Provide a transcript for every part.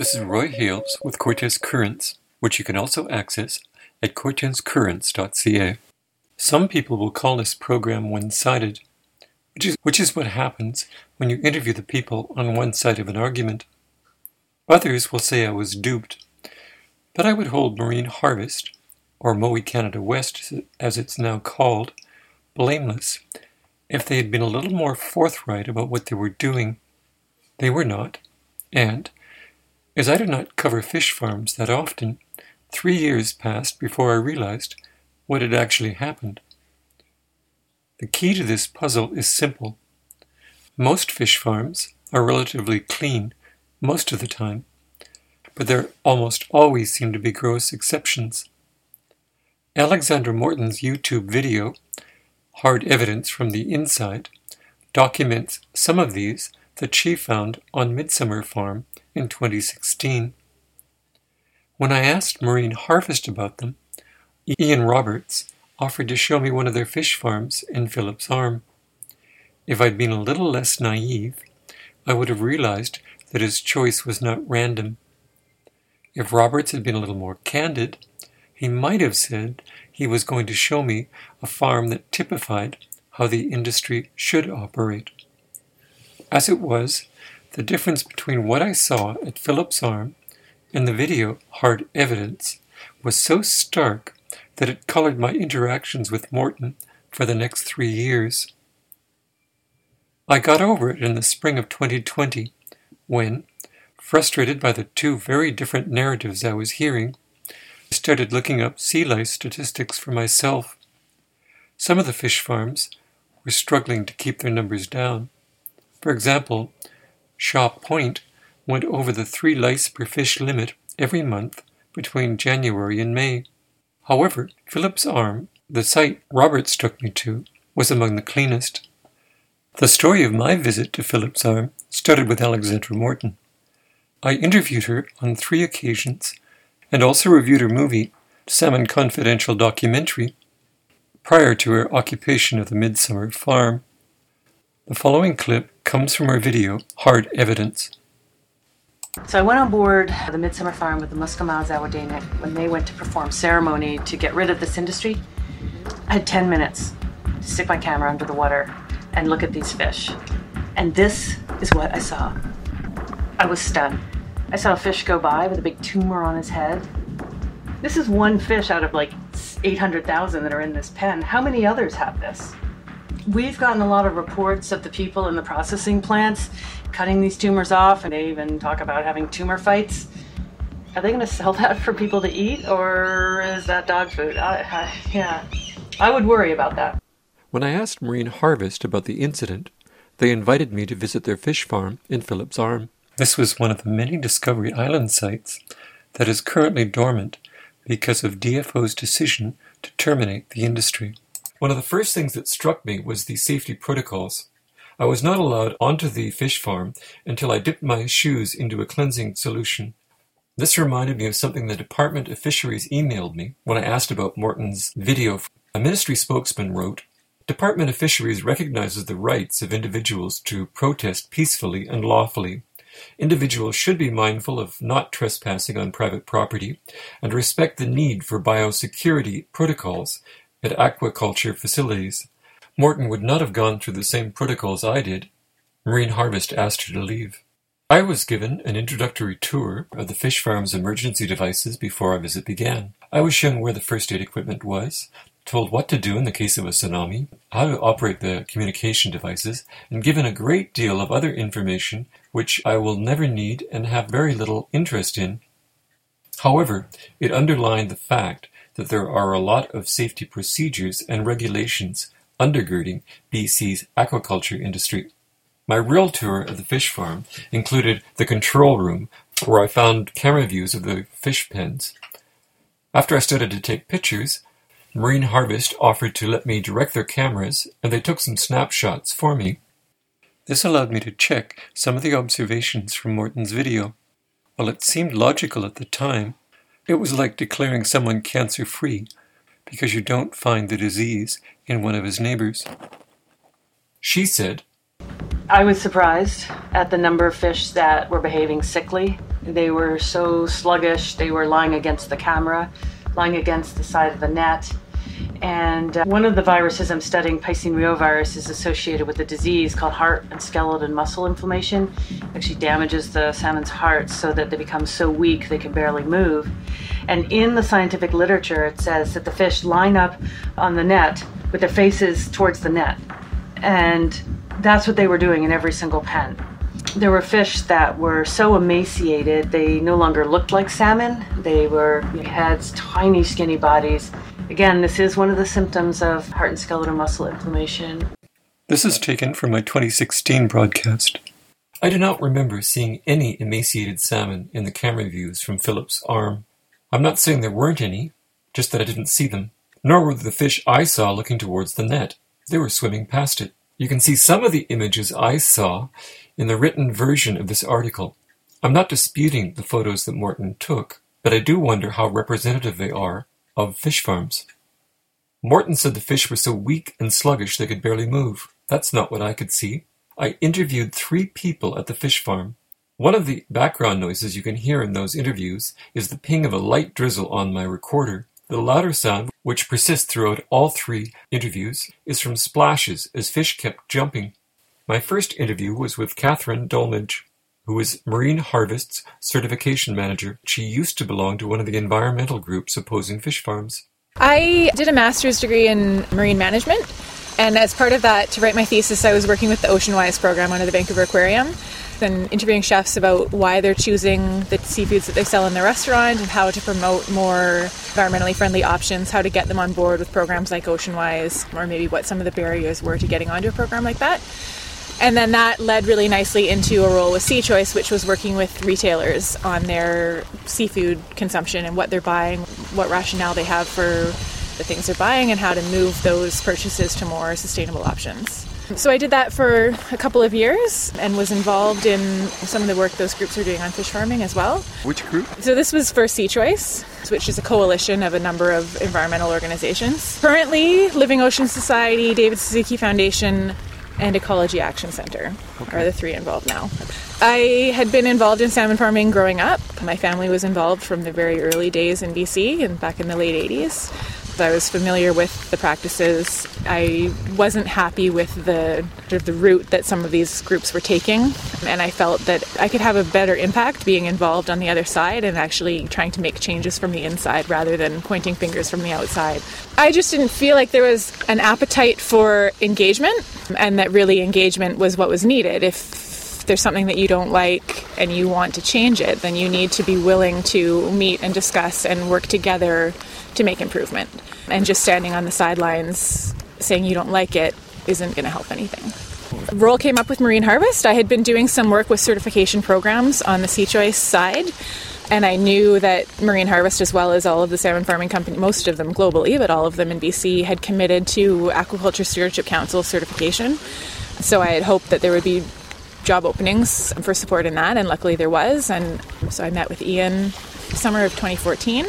This is Roy Hales with Cortes Currents, which you can also access at cortescurrents.ca. Some people will call this program one sided, which is, which is what happens when you interview the people on one side of an argument. Others will say I was duped, but I would hold Marine Harvest, or Mowi Canada West as it's now called, blameless if they had been a little more forthright about what they were doing. They were not, and as I do not cover fish farms that often, three years passed before I realized what had actually happened. The key to this puzzle is simple. Most fish farms are relatively clean most of the time, but there almost always seem to be gross exceptions. Alexandra Morton's YouTube video, Hard Evidence from the Inside, documents some of these that she found on Midsummer Farm in 2016. When I asked Marine Harvest about them, Ian Roberts offered to show me one of their fish farms in Phillips Arm. If I'd been a little less naive, I would have realized that his choice was not random. If Roberts had been a little more candid, he might have said he was going to show me a farm that typified how the industry should operate. As it was, the difference between what I saw at Phillips Arm and the video hard evidence was so stark that it colored my interactions with Morton for the next three years. I got over it in the spring of 2020 when, frustrated by the two very different narratives I was hearing, I started looking up sea lice statistics for myself. Some of the fish farms were struggling to keep their numbers down. For example, Shaw Point went over the three lice per fish limit every month between January and May. However, Phillips Arm, the site Roberts took me to, was among the cleanest. The story of my visit to Phillips Arm started with Alexandra Morton. I interviewed her on three occasions and also reviewed her movie, Salmon Confidential documentary, prior to her occupation of the Midsummer Farm. The following clip comes from our video, Hard Evidence. So I went on board the Midsummer Farm with the Muscomals Awadenic when they went to perform ceremony to get rid of this industry. I had 10 minutes to stick my camera under the water and look at these fish. And this is what I saw. I was stunned. I saw a fish go by with a big tumor on his head. This is one fish out of like 800,000 that are in this pen. How many others have this? We've gotten a lot of reports of the people in the processing plants cutting these tumors off, and they even talk about having tumor fights. Are they going to sell that for people to eat, or is that dog food? I, I, yeah, I would worry about that. When I asked Marine Harvest about the incident, they invited me to visit their fish farm in Phillips Arm. This was one of the many Discovery Island sites that is currently dormant because of DFO's decision to terminate the industry. One of the first things that struck me was the safety protocols. I was not allowed onto the fish farm until I dipped my shoes into a cleansing solution. This reminded me of something the Department of Fisheries emailed me when I asked about Morton's video. A ministry spokesman wrote, Department of Fisheries recognizes the rights of individuals to protest peacefully and lawfully. Individuals should be mindful of not trespassing on private property and respect the need for biosecurity protocols at aquaculture facilities. Morton would not have gone through the same protocols I did. Marine Harvest asked her to leave. I was given an introductory tour of the fish farm's emergency devices before our visit began. I was shown where the first aid equipment was, told what to do in the case of a tsunami, how to operate the communication devices, and given a great deal of other information which I will never need and have very little interest in. However, it underlined the fact that there are a lot of safety procedures and regulations undergirding BC's aquaculture industry. My real tour of the fish farm included the control room, where I found camera views of the fish pens. After I started to take pictures, Marine Harvest offered to let me direct their cameras, and they took some snapshots for me. This allowed me to check some of the observations from Morton's video. While it seemed logical at the time, it was like declaring someone cancer free because you don't find the disease in one of his neighbors. She said, I was surprised at the number of fish that were behaving sickly They were so sluggish, they were lying against the camera, lying against the side of the net. And uh, one of the viruses I'm studying, Piscine reovirus, is associated with a disease called heart and skeletal muscle inflammation. It actually damages the salmon's hearts so that they become so weak they can barely move. And in the scientific literature, it says that the fish line up on the net with their faces towards the net. And that's what they were doing in every single pen. There were fish that were so emaciated, they no longer looked like salmon. They were heads, tiny, skinny bodies. Again, this is one of the symptoms of heart and skeletal muscle inflammation. This is taken from my 2016 broadcast. I do not remember seeing any emaciated salmon in the camera views from Phillips Arm. I'm not saying there weren't any, just that I didn't see them. Nor were the fish I saw looking towards the net. They were swimming past it. You can see some of the images I saw in the written version of this article. I'm not disputing the photos that Morton took, but I do wonder how representative they are of fish farms. Morton said the fish were so weak and sluggish they could barely move. That's not what I could see. I interviewed three people at the fish farm. One of the background noises you can hear in those interviews is the ping of a light drizzle on my recorder. The louder sound, which persists throughout all three interviews, is from splashes as fish kept jumping. My first interview was with Catherine Dolmage, who is Marine Harvest's certification manager. She used to belong to one of the environmental groups opposing fish farms. I did a master's degree in marine management, and as part of that, to write my thesis, I was working with the Oceanwise program under the Vancouver Aquarium and interviewing chefs about why they're choosing the seafoods that they sell in their restaurant and how to promote more environmentally friendly options, how to get them on board with programs like Oceanwise, or maybe what some of the barriers were to getting onto a program like that. And then that led really nicely into a role with Sea Choice, which was working with retailers on their seafood consumption and what they're buying, what rationale they have for the things they're buying, and how to move those purchases to more sustainable options. So I did that for a couple of years and was involved in some of the work those groups are doing on fish farming as well. Which group? So this was for Sea Choice, which is a coalition of a number of environmental organizations. Currently, Living Ocean Society, David Suzuki Foundation, and Ecology Action Center okay. are the three involved now. I had been involved in salmon farming growing up. My family was involved from the very early days in BC and back in the late 80s. I was familiar with the practices. I wasn't happy with the sort of the route that some of these groups were taking, and I felt that I could have a better impact being involved on the other side and actually trying to make changes from the inside rather than pointing fingers from the outside. I just didn't feel like there was an appetite for engagement, and that really engagement was what was needed. If there's something that you don't like and you want to change it, then you need to be willing to meet and discuss and work together to make improvement. And just standing on the sidelines saying you don't like it isn't going to help anything. Role came up with Marine Harvest. I had been doing some work with certification programs on the Sea Choice side, and I knew that Marine Harvest, as well as all of the salmon farming companies, most of them globally, but all of them in BC, had committed to Aquaculture Stewardship Council certification. So I had hoped that there would be job openings for support in that, and luckily there was. And so I met with Ian summer of 2014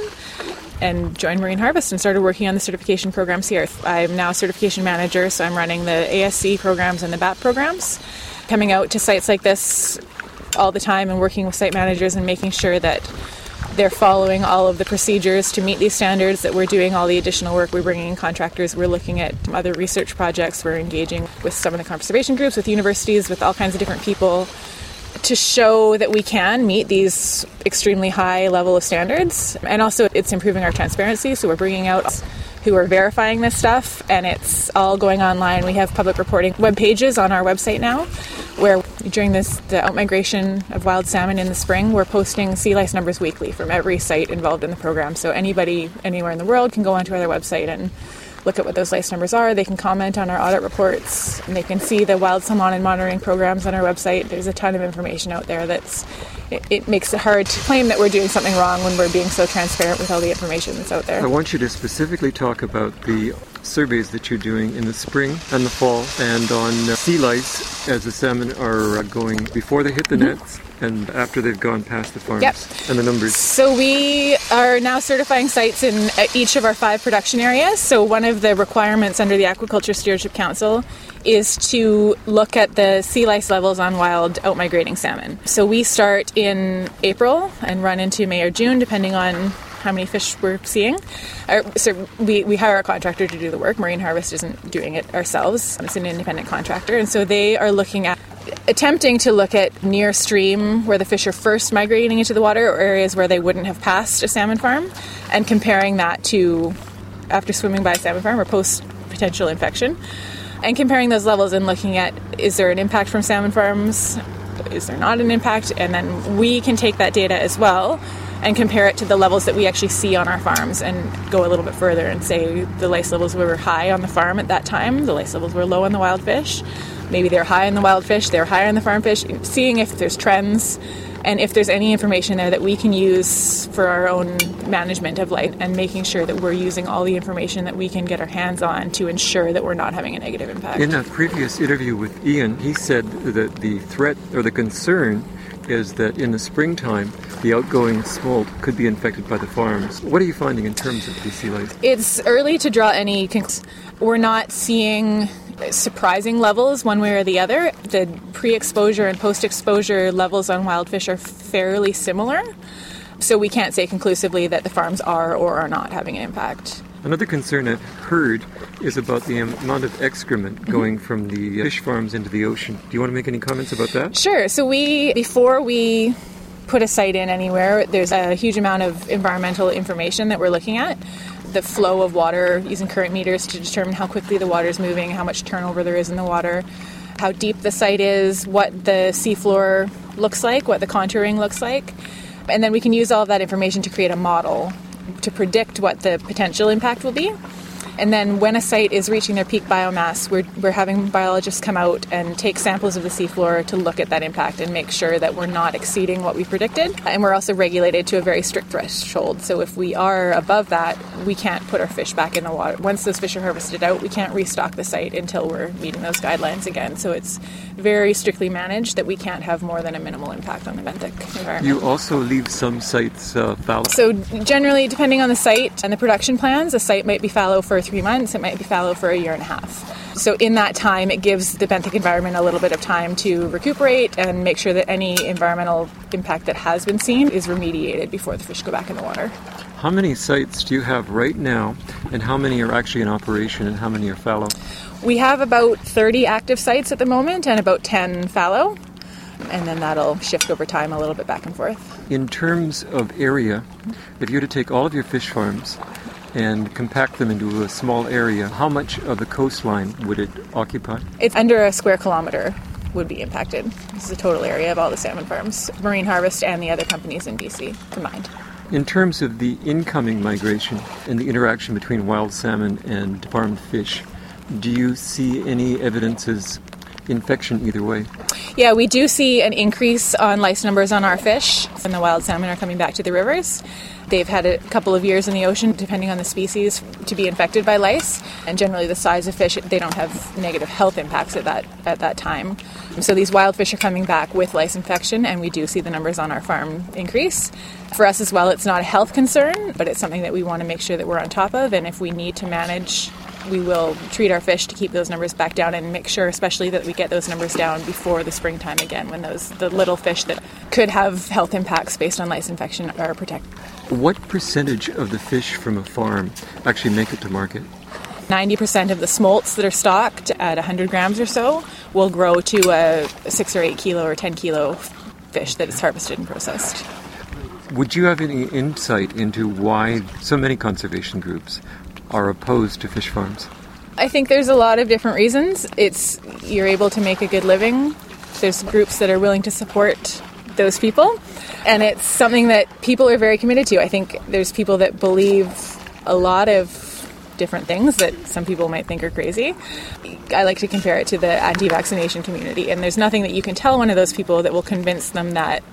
and joined Marine Harvest and started working on the certification programs here. I'm now a certification manager, so I'm running the ASC programs and the BAP programs. Coming out to sites like this all the time and working with site managers and making sure that they're following all of the procedures to meet these standards, that we're doing all the additional work, we're bringing in contractors, we're looking at other research projects, we're engaging with some of the conservation groups, with universities, with all kinds of different people to show that we can meet these extremely high level of standards. And also, it's improving our transparency. So, we're bringing out who are verifying this stuff, and it's all going online. We have public reporting web pages on our website now, where during this the outmigration of wild salmon in the spring, we're posting sea lice numbers weekly from every site involved in the program. So anybody anywhere in the world can go onto our website and look at what those lice numbers are. They can comment on our audit reports, and they can see the wild salmon and monitoring programs on our website. There's a ton of information out there that's it, it, makes it hard to claim that we're doing something wrong when we're being so transparent with all the information that's out there. I want you to specifically talk about the surveys that you're doing in the spring and the fall and on uh, sea lice as the salmon are uh, going before they hit the mm-hmm. nets and after they've gone past the farms Yep. and the numbers. So we are now certifying sites in uh, each of our five production areas. So one of the requirements under the Aquaculture Stewardship Council is to look at the sea lice levels on wild outmigrating salmon. So we start in April and run into May or June, depending on how many fish we're seeing. Our, so we, we hire a contractor to do the work. Marine Harvest isn't doing it ourselves. It's an independent contractor. And so they are looking at attempting to look at near stream where the fish are first migrating into the water or areas where they wouldn't have passed a salmon farm and comparing that to after swimming by a salmon farm or post potential infection and comparing those levels and looking at is there an impact from salmon farms? Is there not an impact? And then we can take that data as well and compare it to the levels that we actually see on our farms and go a little bit further and say the lice levels were high on the farm at that time the lice levels were low on the wild fish maybe they're high on the wild fish they're higher on the farm fish seeing if there's trends and if there's any information there that we can use for our own management of light and making sure that we're using all the information that we can get our hands on to ensure that we're not having a negative impact. In a previous interview with Ian, he said that the threat or the concern is that in the springtime, the outgoing smolt could be infected by the farms. What are you finding in terms of these sea lice? It's early to draw any conclusions. We're not seeing surprising levels one way or the other. The pre exposure and post exposure levels on wild fish are fairly similar. So we can't say conclusively that the farms are or are not having an impact. Another concern I've heard is about the amount of excrement mm-hmm. going from the fish farms into the ocean. Do you want to make any comments about that? Sure. So we, before we put a site in anywhere, there's a huge amount of environmental information that we're looking at. The flow of water using current meters to determine how quickly the water is moving, how much turnover there is in the water, how deep the site is, what the seafloor looks like, what the contouring looks like. And then we can use all of that information to create a model to predict what the potential impact will be. And then when a site is reaching their peak biomass, we're, we're having biologists come out and take samples of the seafloor to look at that impact and make sure that we're not exceeding what we predicted. And we're also regulated to a very strict threshold. So if we are above that, we can't put our fish back in the water. Once those fish are harvested out, we can't restock the site until we're meeting those guidelines again. So it's very strictly managed that we can't have more than a minimal impact on the benthic environment. You also leave some sites uh, fallow. So generally, depending on the site and the production plans, a site might be fallow for three months, it might be fallow for a year and a half. So in that time, it gives the benthic environment a little bit of time to recuperate and make sure that any environmental impact that has been seen is remediated before the fish go back in the water. How many sites do you have right now, and how many are actually in operation, and how many are fallow? We have about 30 active sites at the moment and about 10 fallow, and then that'll shift over time a little bit back and forth. In terms of area, if you were to take all of your fish farms and compact them into a small area, how much of the coastline would it occupy? It's under a square kilometer would be impacted. This is the total area of all the salmon farms, Marine Harvest and the other companies in BC combined. In terms of the incoming migration and the interaction between wild salmon and farmed fish, do you see any evidences infection either way? Yeah, we do see an increase on lice numbers on our fish, and the wild salmon are coming back to the rivers. They've had a couple of years in the ocean, depending on the species, to be infected by lice. And generally, the size of fish, they don't have negative health impacts at that at that time. So these wild fish are coming back with lice infection, and we do see the numbers on our farm increase. For us as well, it's not a health concern, but it's something that we want to make sure that we're on top of. And if we need to manage we will treat our fish to keep those numbers back down and make sure especially that we get those numbers down before the springtime again when those the little fish that could have health impacts based on lice infection are protected. What percentage of the fish from a farm actually make it to market? 90% of the smolts that are stocked at 100 grams or so will grow to a 6 or 8 kilo or 10 kilo fish that is harvested and processed. Would you have any insight into why so many conservation groups are opposed to fish farms? I think there's a lot of different reasons. It's you're able to make a good living. There's groups that are willing to support those people, and it's something that people are very committed to. I think there's people that believe a lot of different things that some people might think are crazy. I like to compare it to the anti-vaccination community, and there's nothing that you can tell one of those people that will convince them that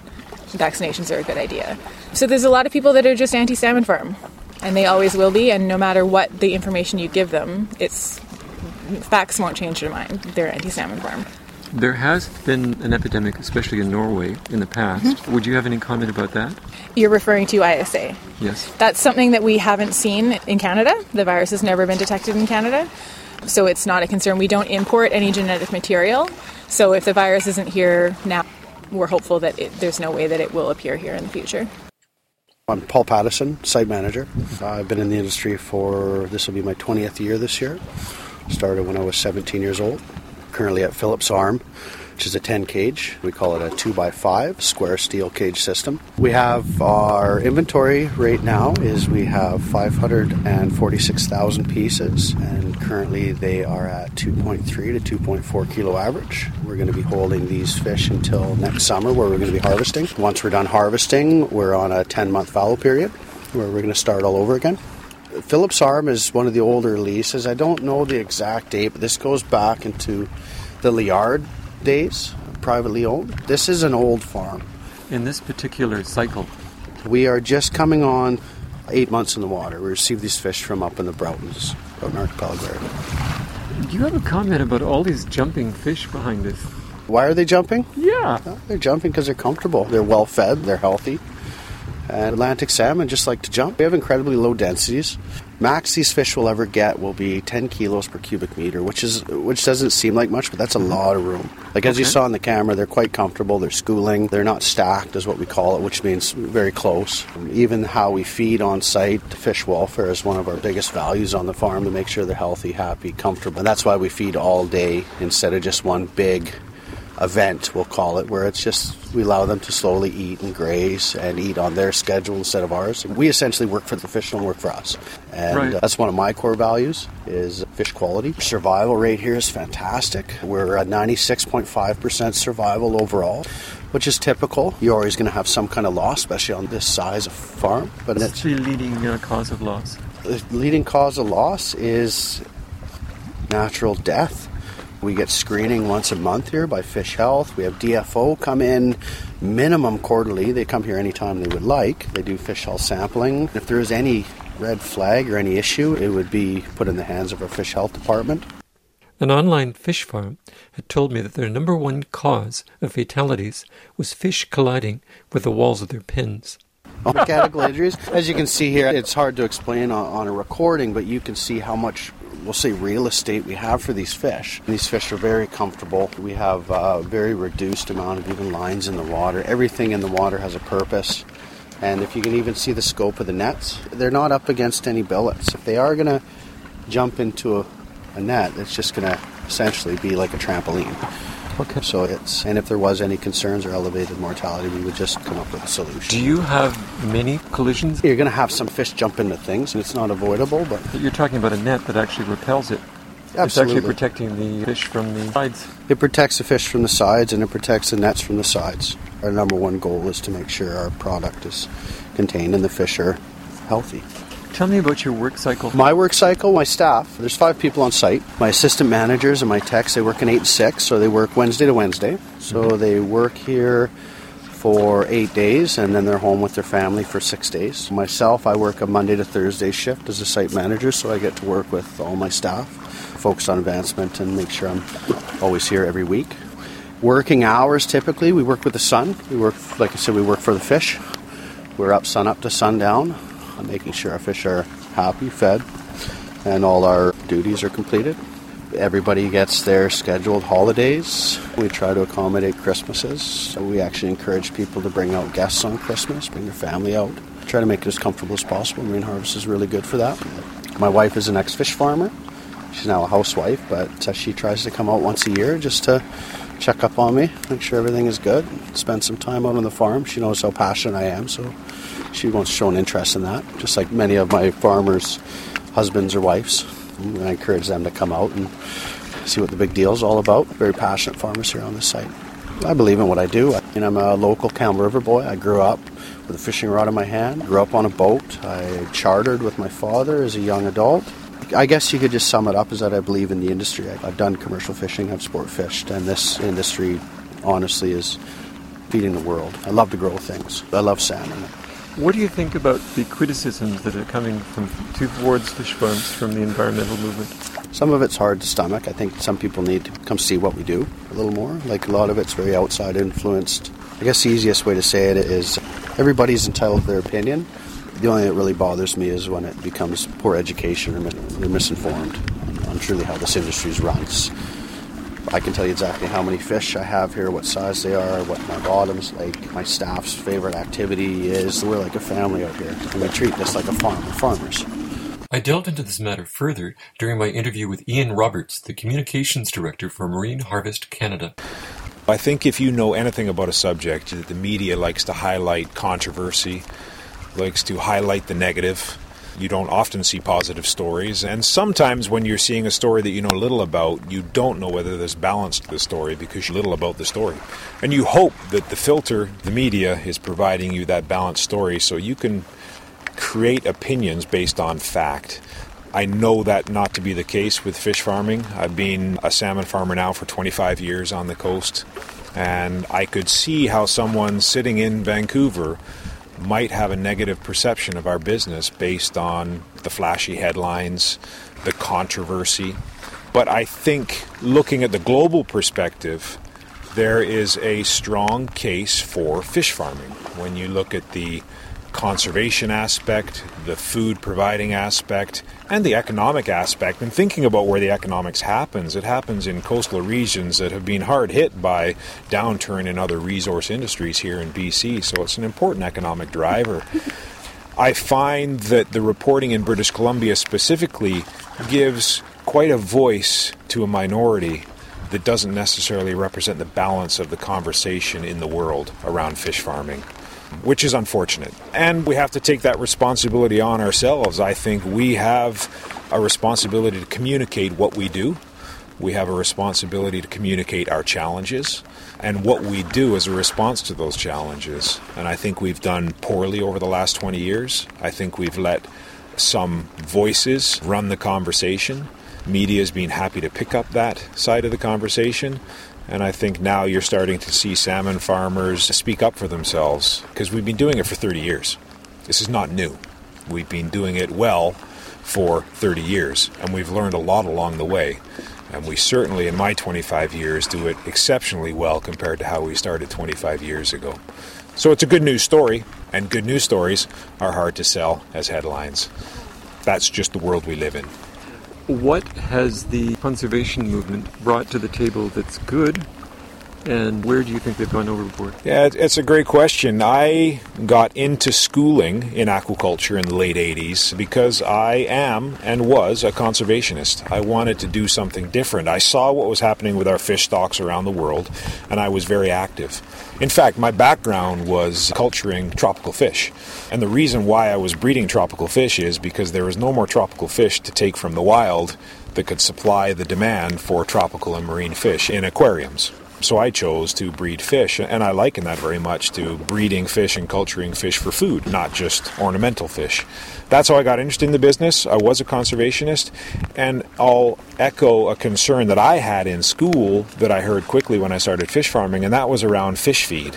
vaccinations are a good idea. So there's a lot of people that are just anti-salmon farm and they always will be. And no matter what the information you give them, it's facts won't change their mind. They're anti-salmon farm. There has been an epidemic, especially in Norway, in the past. Mm-hmm. Would you have any comment about that? You're referring to ISA. Yes. That's something that we haven't seen in Canada. The virus has never been detected in Canada. So it's not a concern. We don't import any genetic material. So if the virus isn't here now, we're hopeful that it, there's no way that it will appear here in the future. I'm Paul Pattison, site manager. I've been in the industry for this will be my 20th year this year. Started when I was 17 years old. Currently at Phillips Arm, which is a 10 cage. We call it a 2x5 square steel cage system. We have our inventory right now is we have 546,000 pieces and currently they are at 2.3 to 2.4 kilo average. We're going to be holding these fish until next summer where we're going to be harvesting. Once we're done harvesting, we're on a 10 month fallow period where we're going to start all over again. Phillips Arm is one of the older leases. I don't know the exact date, but this goes back into the Liard days, privately owned. This is an old farm. In this particular cycle, we are just coming on eight months in the water. We receive these fish from up in the Broughtons, in archipelago area. Do you have a comment about all these jumping fish behind us? Why are they jumping? Yeah. they're jumping because they're comfortable. They're well fed, they're healthy. And Atlantic salmon just like to jump. We have incredibly low densities. Max these fish will ever get will be 10 kilos per cubic meter, which is which doesn't seem like much, but that's a mm-hmm. lot of room. Like as okay. you saw in the camera, they're quite comfortable. They're schooling. They're not stacked, is what we call it, which means very close. Even how we feed on site, fish welfare is one of our biggest values on the farm to make sure they're healthy, happy, comfortable. And that's why we feed all day instead of just one big event, we'll call it, where it's just we allow them to slowly eat and graze and eat on their schedule instead of ours. We essentially work for the fish, don't work for us. And right. that's one of my core values is fish quality. Survival rate here is fantastic. We're at 96.5% survival overall which is typical. You're always going to have some kind of loss, especially on this size of farm. But it's the leading uh, cause of loss. The leading cause of loss is natural death. We get screening once a month here by Fish Health. We have DFO come in minimum quarterly. They come here anytime they would like. They do fish health sampling. If there is any red flag or any issue, it would be put in the hands of our fish health department. An online fish farm had told me that their number one cause of fatalities was fish colliding with the walls of their pens. Mechanical injuries. As you can see here, it's hard to explain on, on, a recording, but you can see how much we'll say real estate we have for these fish. These fish are very comfortable. We have a very reduced amount of even lines in the water. Everything in the water has a purpose. And if you can even see the scope of the nets, they're not up against any billets. If they are going to jump into a, a net, it's just going to essentially be like a trampoline. Okay. So it's and if there was any concerns or elevated mortality, we would just come up with a solution. Do you have many collisions? You're going to have some fish jump into things, and it's not avoidable. But, but you're talking about a net that actually repels it. Absolutely. It's actually protecting the fish from the sides. It protects the fish from the sides, and it protects the nets from the sides. Our number one goal is to make sure our product is contained and the fish are healthy. Tell me about your work cycle. My work cycle, my staff, there's five people on site. My assistant managers and my techs, they work in 8 to 6, so they work Wednesday to Wednesday. So mm-hmm. they work here for eight days and then they're home with their family for six days. Myself, I work a Monday to Thursday shift as a site manager, so I get to work with all my staff, focus on advancement and make sure I'm always here every week. Working hours typically, we work with the sun. We work, like I said, we work for the fish. We're up sun up to sundown making sure our fish are happy, fed, and all our duties are completed. Everybody gets their scheduled holidays. We try to accommodate Christmases. So we actually encourage people to bring out guests on Christmas, bring their family out. Try to make it as comfortable as possible. Marine Harvest is really good for that. My wife is an ex fish farmer. She's now a housewife, but uh, she tries to come out once a year just to check up on me, make sure everything is good, spend some time out on the farm. She knows how passionate I am, so she wants to show an interest in that, just like many of my farmers' husbands or wives. I encourage them to come out and see what the big deal is all about. Very passionate farmers here on this site. I believe in what I do. I mean, I'm a local Campbell River boy. I grew up with a fishing rod in my hand, grew up on a boat. I chartered with my father as a young adult. I guess you could just sum it up as that I believe in the industry. I've done commercial fishing, I've sport fished, and this industry honestly is feeding the world. I love to grow things. I love salmon. What do you think about the criticisms that are coming from towards fish farms from the environmental movement? Some of it's hard to stomach. I think some people need to come see what we do a little more. Like a lot of it's very outside influenced. I guess the easiest way to say it is everybody's entitled to their opinion. The only thing that really bothers me is when it becomes poor education or they're misinformed on truly how this industry runs. I can tell you exactly how many fish I have here, what size they are, what my bottoms like, my staff's favorite activity is. We're like a family out here, and we treat this like a farm. We're farmers. I delved into this matter further during my interview with Ian Roberts, the Communications Director for Marine Harvest Canada. I think if you know anything about a subject, that the media likes to highlight controversy, likes to highlight the negative. You don't often see positive stories, and sometimes when you're seeing a story that you know little about, you don't know whether there's balance to the story because you're little about the story. And you hope that the filter, the media, is providing you that balanced story so you can create opinions based on fact. I know that not to be the case with fish farming. I've been a salmon farmer now for 25 years on the coast, and I could see how someone sitting in Vancouver might have a negative perception of our business based on the flashy headlines, the controversy. But I think looking at the global perspective, there is a strong case for fish farming. When you look at the conservation aspect, the food providing aspect, and the economic aspect. And thinking about where the economics happens, it happens in coastal regions that have been hard hit by downturn in other resource industries here in BC. So it's an important economic driver. I find that the reporting in British Columbia specifically gives quite a voice to a minority that doesn't necessarily represent the balance of the conversation in the world around fish farming which is unfortunate. And we have to take that responsibility on ourselves. I think we have a responsibility to communicate what we do. We have a responsibility to communicate our challenges and what we do as a response to those challenges. And I think we've done poorly over the last 20 years. I think we've let some voices run the conversation. Media has been happy to pick up that side of the conversation. And I think now you're starting to see salmon farmers speak up for themselves because we've been doing it for 30 years. This is not new. We've been doing it well for 30 years, and we've learned a lot along the way. And we certainly, in my 25 years, do it exceptionally well compared to how we started 25 years ago. So it's a good news story, and good news stories are hard to sell as headlines. That's just the world we live in. What has the conservation movement brought to the table that's good and where do you think they've gone overboard? Yeah, it's a great question. I got into schooling in aquaculture in the late 80s because I am and was a conservationist. I wanted to do something different. I saw what was happening with our fish stocks around the world, and I was very active. In fact, my background was culturing tropical fish. And the reason why I was breeding tropical fish is because there was no more tropical fish to take from the wild that could supply the demand for tropical and marine fish in aquariums. So I chose to breed fish, and I liken that very much to breeding fish and culturing fish for food, not just ornamental fish. That's how I got interested in the business. I was a conservationist, and I'll echo a concern that I had in school that I heard quickly when I started fish farming, and that was around fish feed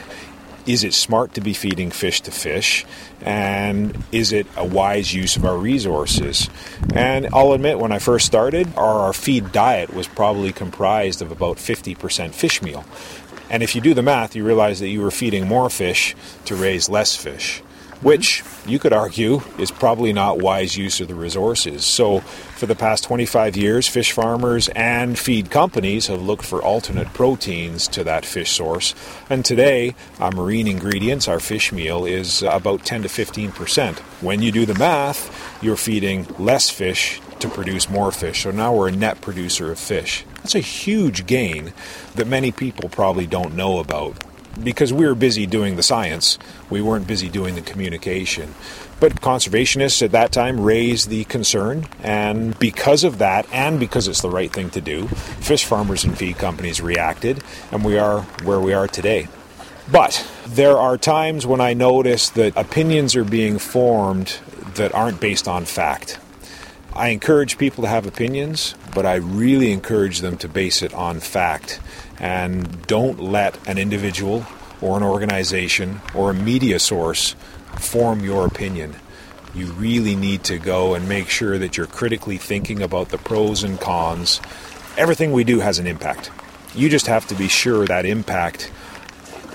is it smart to be feeding fish to fish? And is it a wise use of our resources? And I'll admit, when I first started, our, feed diet was probably comprised of about 50% fish meal. And if you do the math, you realize that you were feeding more fish to raise less fish which you could argue is probably not wise use of the resources. So, for the past 25 years, fish farmers and feed companies have looked for alternate proteins to that fish source. And today, our marine ingredients, our fish meal, is about 10 to 15 percent. When you do the math, you're feeding less fish to produce more fish. So now we're a net producer of fish. That's a huge gain that many people probably don't know about because we were busy doing the science, we weren't busy doing the communication. But conservationists at that time raised the concern, and because of that, and because it's the right thing to do, fish farmers and feed companies reacted, and we are where we are today. But there are times when I notice that opinions are being formed that aren't based on fact. I encourage people to have opinions, but I really encourage them to base it on fact and don't let an individual or an organization or a media source form your opinion. You really need to go and make sure that you're critically thinking about the pros and cons. Everything we do has an impact. You just have to be sure that impact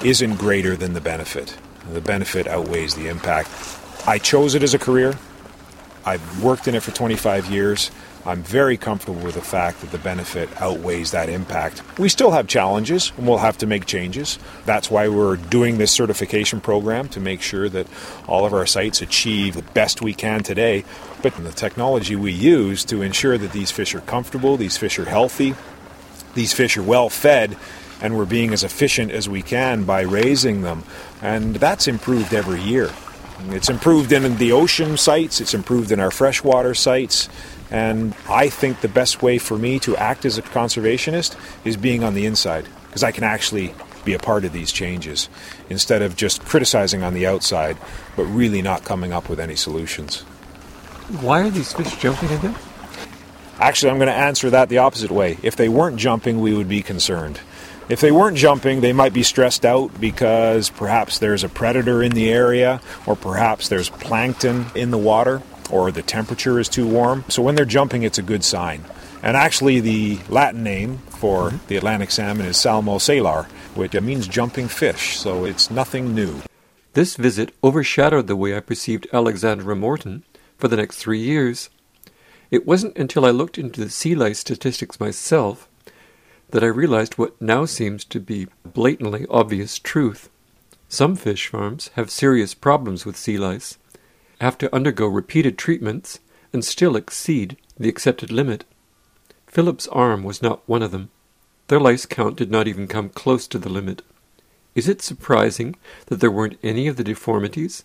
isn't greater than the benefit. The benefit outweighs the impact. I chose it as a career. I've worked in it for 25 years. I'm very comfortable with the fact that the benefit outweighs that impact. We still have challenges and we'll have to make changes. That's why we're doing this certification program to make sure that all of our sites achieve the best we can today. But the technology we use to ensure that these fish are comfortable, these fish are healthy, these fish are well fed, and we're being as efficient as we can by raising them. And that's improved every year. It's improved in the ocean sites, it's improved in our freshwater sites, and I think the best way for me to act as a conservationist is being on the inside because I can actually be a part of these changes instead of just criticizing on the outside but really not coming up with any solutions. Why are these fish jumping again? Actually, I'm going to answer that the opposite way. If they weren't jumping, we would be concerned. If they weren't jumping, they might be stressed out because perhaps there's a predator in the area or perhaps there's plankton in the water or the temperature is too warm. So when they're jumping, it's a good sign. And actually, the Latin name for mm-hmm. the Atlantic salmon is Salmo salar, which means jumping fish, so it's nothing new. This visit overshadowed the way I perceived Alexandra Morton for the next three years. It wasn't until I looked into the sea lice statistics myself that I realized what now seems to be blatantly obvious truth. Some fish farms have serious problems with sea lice have to undergo repeated treatments and still exceed the accepted limit. Phillips Arm was not one of them. Their lice count did not even come close to the limit. Is it surprising that there weren't any of the deformities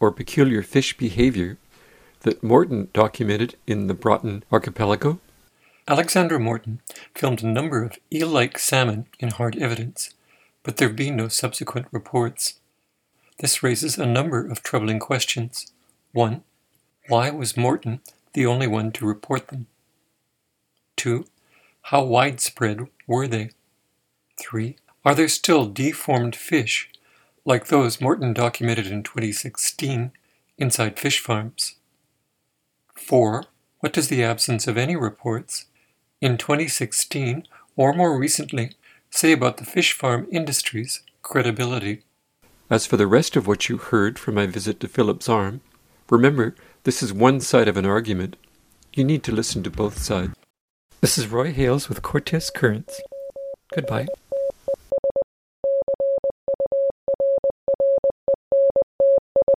or peculiar fish behavior that Morton documented in the Broughton Archipelago? Alexandra Morton filmed a number of eel like salmon in hard evidence, but there have been no subsequent reports. This raises a number of troubling questions. 1. Why was Morton the only one to report them? 2. How widespread were they? 3. Are there still deformed fish, like those Morton documented in 2016, inside fish farms? 4. What does the absence of any reports in 2016 or more recently say about the fish farm industry's credibility? As for the rest of what you heard from my visit to Phillips Arm, Remember, this is one side of an argument. You need to listen to both sides. This is Roy Hales with Cortes Currents. Goodbye.